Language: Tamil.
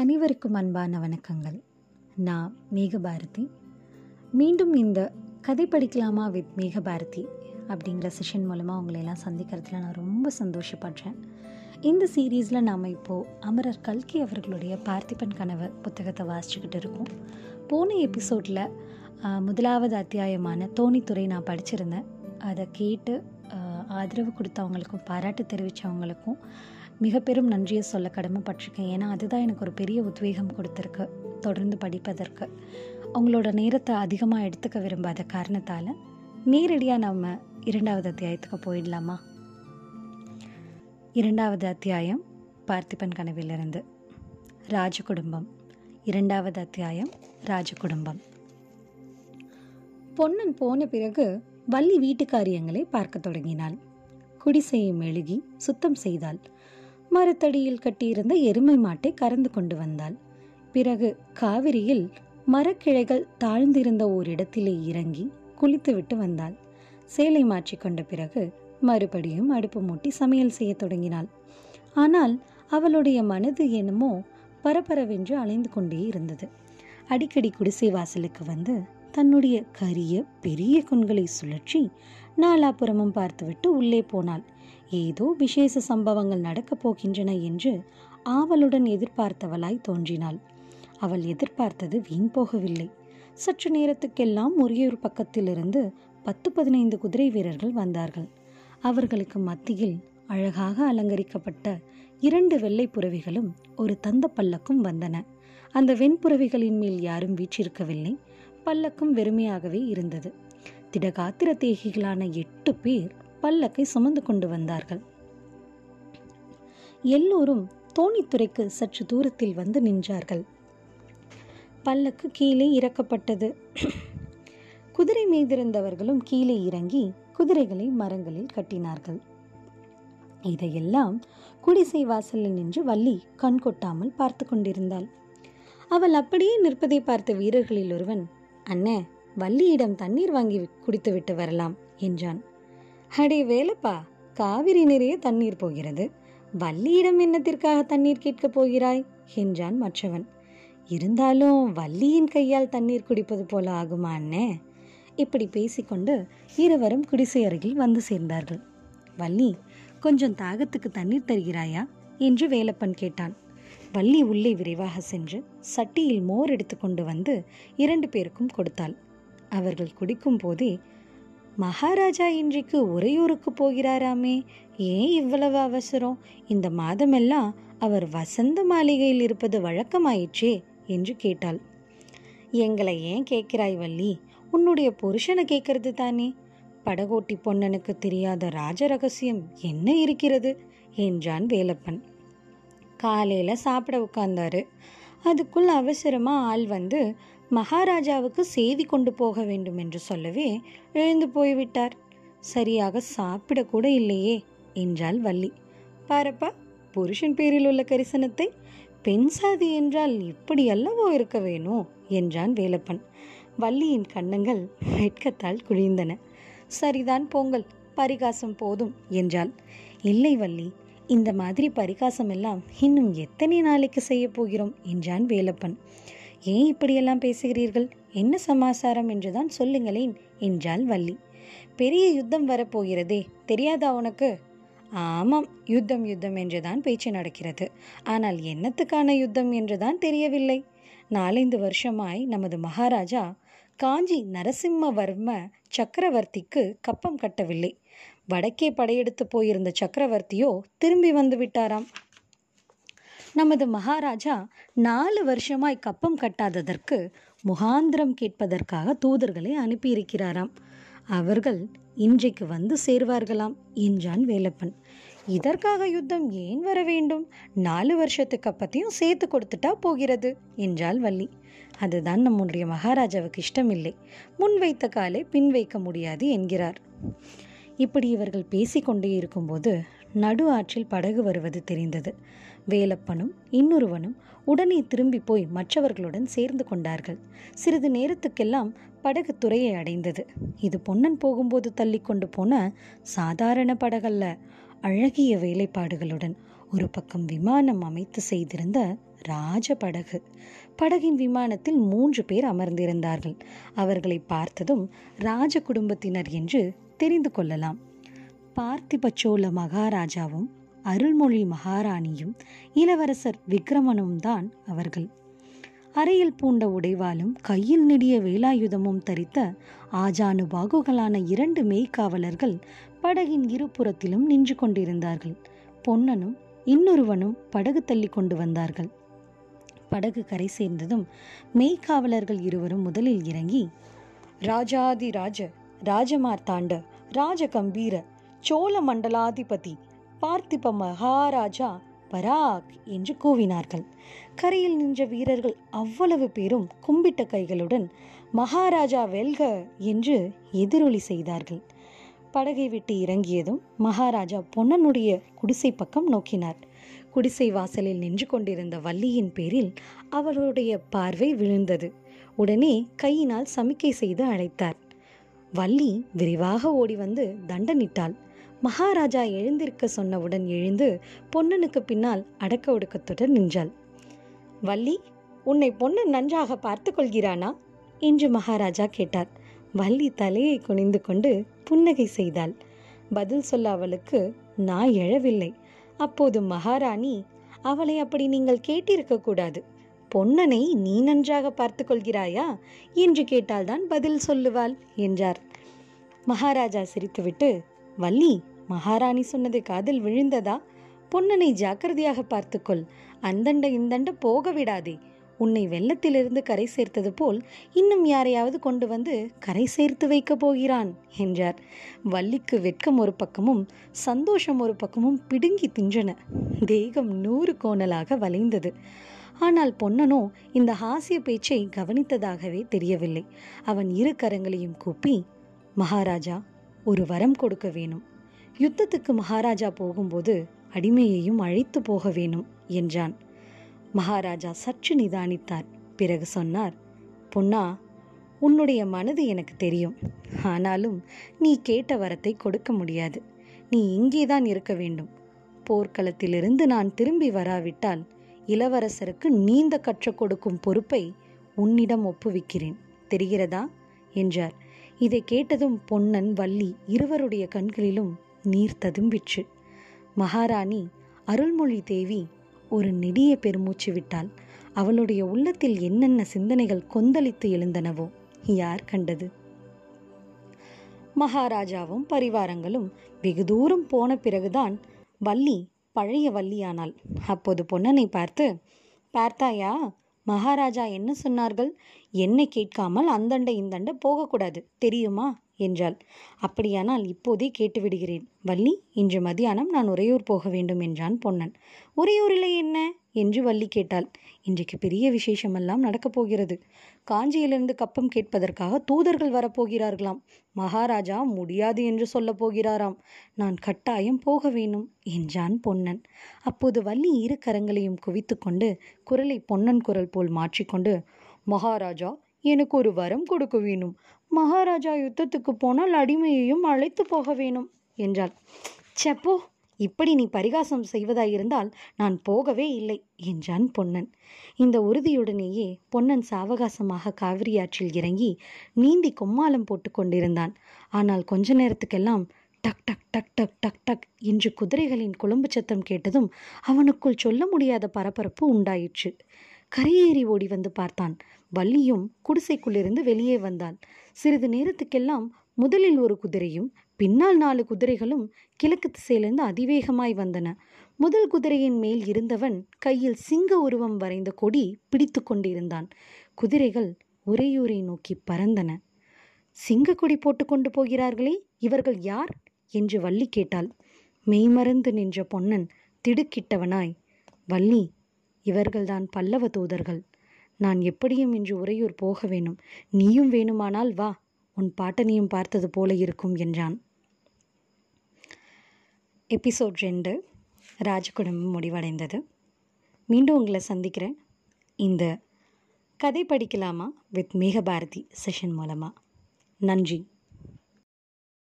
அனைவருக்கும் அன்பான வணக்கங்கள். நான் மேகபாரதி. மீண்டும் இந்த கதை படிக்கலாமா வித் மேகபாரதி அப்படிங்கிற செஷன் மூலமாக உங்களையெல்லாம் சந்திக்கிறதுல நான் ரொம்ப சந்தோஷப்படுறேன். இந்த சீரீஸில் நாம் இப்போது அமரர் கல்கி அவர்களுடைய பார்த்திபன் கனவு புத்தகத்தை வாசிச்சுக்கிட்டு இருக்கோம். போன எபிசோடில் முதலாவது அத்தியாயமான தோணித்துறை நான் படிச்சிருந்தேன். அதை கேட்டு ஆதரவு கொடுத்தவங்களுக்கும் பாராட்டு தெரிவித்தவங்களுக்கும் மிக பெரும் நன்றியை சொல்ல கடமைப்பட்டிருக்கேன். ஏன்னா அதுதான் எனக்கு ஒரு பெரிய உத்வேகம் கொடுத்துருக்கு தொடர்ந்து படிப்பதற்கு. அவங்களோட நேரத்தை அதிகமாக எடுத்துக்க விரும்பாத காரணத்தால் நேரடியாக நம்ம இரண்டாவது அத்தியாயத்துக்கு போயிடலாமா? இரண்டாவது அத்தியாயம் பார்த்திபன் கனவிலிருந்து. ராஜ குடும்பம். இரண்டாவது அத்தியாயம் ராஜ குடும்பம். பொன்னன் போன பிறகு வள்ளி வீட்டுக்காரியங்களை பார்க்க பார்க்கத் தொடங்கினாள். குடிசையை மெழுகி சுத்தம் செய்தாள். மரத்தடியில் கட்டியிருந்த எருமை மாட்டை கறந்து கொண்டு வந்தாள். பிறகு காவிரியில் மரக்கிளைகள் தாழ்ந்திருந்த ஓரிடத்திலே இறங்கி குளித்துவிட்டு வந்தாள். சேலை மாற்றிக்கொண்ட பிறகு மறுபடியும் அடுப்பு மூட்டி சமையல் செய்யத் தொடங்கினாள். ஆனால் அவளுடைய மனது என்னமோ பரபரவென்று அலைந்து கொண்டே இருந்தது. அடிக்கடி குடிசை வாசலுக்கு வந்து தன்னுடைய கரிய பெரிய கண்களை சுழற்றி நாலாபுறமும் பார்த்துவிட்டு உள்ளே போனாள். ஏதோ விசேஷ சம்பவங்கள் நடக்கப் போகின்றன என்று ஆவலுடன் எதிர்பார்த்தவளாய் தோன்றினாள். அவள் எதிர்பார்த்தது வீண் போகவில்லை. சற்று நேரத்துக்கெல்லாம் ஒரேயொரு பக்கத்திலிருந்து பத்து பதினைந்து குதிரை வீரர்கள் வந்தார்கள். அவர்களுக்கு மத்தியில் அழகாக அலங்கரிக்கப்பட்ட இரண்டு வெள்ளை புறவிகளும் ஒரு தந்த பல்லக்கும் வந்தன. அந்த வெண்புறவிகளின் மேல் யாரும் வீற்றிருக்கவில்லை. பல்லக்கும் வெறுமையாகவே இருந்தது. திடகாத்திர தேகிகளான எட்டு பேர் பல்லக்கை சுமந்து கொண்டு வந்தார்கள். எல்லோரும் தோணித்துறைக்கு சற்று தூரத்தில் வந்து நின்றார்கள். பல்லக்கு கீழே இறக்கப்பட்டது. குதிரை மீதிருந்தவர்களும் கீழே இறங்கி குதிரைகளை மரங்களில் கட்டினார்கள். இதையெல்லாம் குடிசை வாசலில் நின்று வள்ளி கண் கொட்டாமல் பார்த்து கொண்டிருந்தாள். அவள் அப்படியே நிற்பதை பார்த்த வீரர்களில் ஒருவன் அண்ணே வள்ளியிடம் தண்ணீர் வாங்கி குடித்துவிட்டு வரலாம் என்றான். அடே வேலப்பா காவிரி நிறைய தண்ணீர் போகிறது. வள்ளியிடம் என்னத்திற்காக தண்ணீர் கேட்கப் போகிறாய்? என்றான் மற்றவன். இருந்தாலும் வள்ளியின் கையால் தண்ணீர் குடிப்பது போல ஆகுமா அண்ணே? இப்படி பேசிக்கொண்டு இருவரும் குடிசை அருகில் வந்து சேர்ந்தார்கள். வள்ளி கொஞ்சம் தாகத்துக்கு தண்ணீர் தருகிறாயா? என்று வேலப்பன் கேட்டான். வள்ளி உள்ளே விரைவாக சென்று சட்டியில் மோர் எடுத்துக்கொண்டு வந்து இரண்டு பேருக்கும் கொடுத்தாள். அவர்கள் குடிக்கும் போதே மகாராஜா இன்றைக்கு உறையூருக்கு போகிறாராமே? ஏன் இவ்வளவு அவசரம்? இந்த மாதமெல்லாம் அவர் வசந்த மாளிகையில் இருப்பது வழக்கமாயிற்றே? என்று கேட்டாள். எங்களை ஏன் கேட்கிறாய் வள்ளி? உன்னுடைய புருஷனை கேட்கறது தானே? படகோட்டி பொன்னனுக்கு தெரியாத ராஜ ரகசியம் என்ன இருக்கிறது? என்றான் வேலப்பன். காலையில் சாப்பிட உட்கார்ந்தாரு. அதுக்குள் அவசரமாக ஆள் வந்து மகாராஜாவுக்கு செய்தி கொண்டு போக வேண்டும் என்று சொல்லவே எழுந்து போய்விட்டார். சரியாக சாப்பிடக்கூட இல்லையே என்றாள் வள்ளி. பாரப்பா புருஷன் பேரில் உள்ள கரிசனத்தை பெண் சாதி என்றால் இப்படி அல்லவோ இருக்க வேணும் என்றான் வேலப்பன். வள்ளியின் கன்னங்கள் வெட்கத்தால் குழிந்தன. சரிதான் போங்கள் பரிகாசம் போதும் என்றாள். இல்லை வள்ளி இந்த மாதிரி பரிகாசம் எல்லாம் இன்னும் எத்தனை நாளைக்கு செய்ய போகிறோம் என்றான் வேலப்பன். ஏன் இப்படியெல்லாம் பேசுகிறீர்கள்? என்ன சமாசாரம் என்றுதான் சொல்லுங்களேன் என்றாள் வள்ளி. பெரிய யுத்தம் வரப்போகிறதே தெரியாதா உனக்கு? ஆமாம் யுத்தம் யுத்தம் என்றுதான் பேச்சு நடக்கிறது. ஆனால் என்னத்துக்கான யுத்தம் என்றுதான் தெரியவில்லை. நாலைந்து வருஷமாய் நமது மகாராஜா காஞ்சி நரசிம்மவர்ம சக்கரவர்த்திக்கு கப்பம் கட்டவில்லை. வடக்கே படையெடுத்து போயிருந்த சக்கரவர்த்தியோ திரும்பி வந்து விட்டாராம். நமது மகாராஜா நாலு வருஷமாய் கப்பம் கட்டாததற்கு முகாந்திரம் கேட்பதற்காக தூதர்களை அனுப்பியிருக்கிறாராம். அவர்கள் இன்றைக்கு வந்து சேர்வார்களாம் என்றான் வேலப்பன். இதற்காக யுத்தம் ஏன் வர வேண்டும்? நாலு வருஷத்து கப்பத்தையும் சேர்த்து கொடுத்துட்டா போகிறது என்றாள் வள்ளி. அதுதான் நம்முடைய மகாராஜாவுக்கு இஷ்டமில்லை. முன் வைத்த காலை பின் வைக்க முடியாது என்கிறார். இப்படி இவர்கள் பேசிக்கொண்டே இருக்கும்போது நடு ஆற்றில் படகு வருவது தெரிந்தது. வேலப்பனும் இன்னொருவனும் உடனே திரும்பி போய் மற்றவர்களுடன் சேர்ந்து கொண்டார்கள். சிறிது நேரத்துக்கெல்லாம் படகு துறையை அடைந்தது. இது பொன்னன் போகும்போது தள்ளி கொண்டு போன சாதாரண படகல்ல. அழகிய வேலைப்பாடுகளுடன் ஒரு பக்கம் விமானம் அமைத்து செய்திருந்த ராஜ படகு. படகின் விமானத்தில் மூன்று பேர் அமர்ந்திருந்தார்கள். அவர்களை பார்த்ததும் ராஜ குடும்பத்தினர் என்று தெரிந்து கொள்ளலாம். பார்த்திப மகாராஜாவும் அருள்மொழி மகாராணியும் இளவரசர் விக்ரமனும் தான் அவர்கள். அறையில் பூண்ட உடைவாலும் கையில் நெடிய வேலாயுதமும் தரித்த ஆஜானு பாகுகளான இரண்டு மெய்க்காவலர்கள் படகின் இருபுறத்திலும் நின்று கொண்டிருந்தார்கள். பொன்னனும் இன்னொருவனும் படகு தள்ளி கொண்டு வந்தார்கள். படகு கரை சேர்ந்ததும் மெய்க்காவலர்கள் இருவரும் முதலில் இறங்கி ராஜாதி ராஜ ராஜமார்த்தாண்ட ராஜகம்பீர சோழ மண்டலாதிபதி பார்த்திப மகாராஜா பராக் என்று கூவினார்கள். கரையில் நின்ற வீரர்கள் அவ்வளவு பேரும் கும்பிட்ட கைகளுடன் மகாராஜா வெல்க என்று எதிரொலி செய்தார்கள். படகை விட்டு இறங்கியதும் மகாராஜா பொன்னனுடைய குடிசை பக்கம் நோக்கினார். குடிசை வாசலில் நின்று கொண்டிருந்த வள்ளியின் பேரில் அவருடைய பார்வை விழுந்தது. உடனே கையினால் சமிக்கை செய்து அழைத்தார். வள்ளி விரைவாக ஓடி வந்து தண்டனிட்டாள். மகாராஜா எழுந்திருக்க சொன்னவுடன் எழுந்து பொன்னனுக்கு பின்னால் அடக்க ஒடுக்கத்துடன் நின்றாள். வள்ளி உன்னை பொன்னன் நன்றாக பார்த்து கொள்கிறானா? என்று மகாராஜா கேட்டார். வள்ளி தலையை குனிந்து கொண்டு புன்னகை செய்தாள். பதில் சொல்ல அவளுக்கு நான் எழவில்லை. அப்போது மகாராணி அவளை அப்படி நீங்கள் கேட்டிருக்க கூடாது. பொன்னனை நீ நன்றாக பார்த்து கொள்கிறாயா? என்று கேட்டால்தான் பதில் சொல்லுவாள் என்றார். மகாராஜா சிரித்துவிட்டு வள்ளி மகாராணி சொன்னது காதில் விழுந்ததா? பொன்னனை ஜாக்கிரதையாக பார்த்துக்கொள். அந்தண்ட இந்தண்ட போக விடாதே. உன்னை வெள்ளத்திலிருந்து கரை சேர்த்தது போல் இன்னும் யாரையாவது கொண்டு வந்து கரை சேர்த்து வைக்கப் போகிறான் என்றார். வள்ளிக்கு வெட்கம் ஒரு பக்கமும் சந்தோஷம் ஒரு பக்கமும் பிடுங்கி தின்றன. தேகம் நூறு கோணலாக வளைந்தது. ஆனால் பொன்னனோ இந்த ஹாசிய பேச்சை கவனித்ததாகவே தெரியவில்லை. அவன் இரு கரங்களையும் கூப்பி மகாராஜா ஒரு வரம் கொடுக்க வேணும். யுத்தத்துக்கு மகாராஜா போகும்போது அடிமையையும் அழைத்து போக வேணும் என்றான். மகாராஜா சற்று நிதானித்தார். பிறகு சொன்னார் பொன்னா உன்னுடைய மனது எனக்கு தெரியும். ஆனாலும் நீ கேட்ட வரத்தை கொடுக்க முடியாது. நீ இங்கேதான் இருக்க வேண்டும். போர்க்களத்திலிருந்து நான் திரும்பி வராவிட்டால் இளவரசருக்கு நீந்த கற்றுக் கொடுக்கும் பொறுப்பை உன்னிடம் ஒப்புவிக்கிறேன். தெரிகிறதா? என்றார். இதை கேட்டதும் பொன்னன் வள்ளி இருவருடைய கண்களிலும் நீர் ததும்பிற்று மகாராணி அருள்மொழி தேவி ஒரு நெடிய பெருமூச்சு விட்டாள். அவளுடைய உள்ளத்தில் என்னென்ன சிந்தனைகள் கொந்தளித்து எழுந்தனவோ யார் கண்டது? மகாராஜாவும் பரிவாரங்களும் வெகு தூரம் போன பிறகுதான் வள்ளி பழைய வள்ளியானாள். அப்போது பொன்னனை பார்த்து பார்த்தாயா மகாராஜா என்ன சொன்னார்கள்? என்னை கேட்காமல் அந்தண்டை இந்தண்டை போகக்கூடாது தெரியுமா? என்றாள். அப்படியானால் இப்போதே கேட்டுவிடுகிறேன். வள்ளி இன்று மதியானம் நான் உறையூர் போக வேண்டும் என்றான் பொன்னன். உறையூரில் என்ன? என்று வள்ளி கேட்டாள். இன்றைக்கு பெரிய விசேஷமெல்லாம் நடக்கப் போகிறது. காஞ்சியிலிருந்து கப்பம் கேட்பதற்காக தூதர்கள் வரப்போகிறார்களாம். மகாராஜா முடியாது என்று சொல்ல போகிறாராம். நான் கட்டாயம் போக வேணும் என்றான் பொன்னன். அப்போது வள்ளி இரு கரங்களையும் குவித்துக்கொண்டு குரலை பொன்னன் குரல் போல் மாற்றிக்கொண்டு மகாராஜா எனக்கு ஒரு வரம் கொடுக்க வேணும் மகாராஜா யுத்தத்துக்கு போனால் அடிமையையும் அழைத்து போக வேணும் என்றாள். செப்போ இப்படி நீ பரிகாசம் செய்வதாயிருந்தால் நான் போகவே இல்லை என்றான் பொன்னன். இந்த உறுதியுடனேயே பொன்னன் சாவகாசமாக காவிரி ஆற்றில் இறங்கி நீந்தி கொம்மாலம் போட்டு கொண்டிருந்தான். ஆனால் கொஞ்ச நேரத்துக்கெல்லாம் டக் டக் டக் டக் டக் டக் என்று குதிரைகளின் குழம்பு சத்தம் கேட்டதும் அவனுக்குள் சொல்ல முடியாத பரபரப்பு உண்டாயிற்று. கரையேறி ஓடி வந்து பார்த்தான். வள்ளியும் குடிசைக்குள்ளிருந்து வெளியே வந்தாள் சிறிது நேரத்துக்கெல்லாம் முதலில் ஒரு குதிரையும் பின்னால் நாலு குதிரைகளும் கிழக்கு திசையிலிருந்து அதிவேகமாய் வந்தன. முதல் குதிரையின் மேல் இருந்தவன் கையில் சிங்க உருவம் வரைந்த கொடி பிடித்து கொண்டிருந்தான். குதிரைகள் உரையூரை நோக்கி பறந்தன. சிங்க கொடி போட்டுக்கொண்டு போகிறார்களே இவர்கள் யார்? என்று வள்ளி கேட்டாள். மெய்மறந்து நின்ற பொன்னன் திடுக்கிட்டவனாய். வள்ளி இவர்கள்தான் பல்லவ தூதர்கள். நான் எப்படியும் இன்று உறையூர் போக வேணும். நீயும் வேணுமானால் வா. உன் பாட்டனையும் பார்த்தது போல இருக்கும் என்றான். எபிசோட் ரெண்டு ராஜகுடும்பம் முடிவடைந்தது. மீண்டும் உங்களை சந்திக்கிறேன். இந்த கதை படிக்கலாமா? வித் மேகபாரதி செஷன் மூலமாக நன்றி.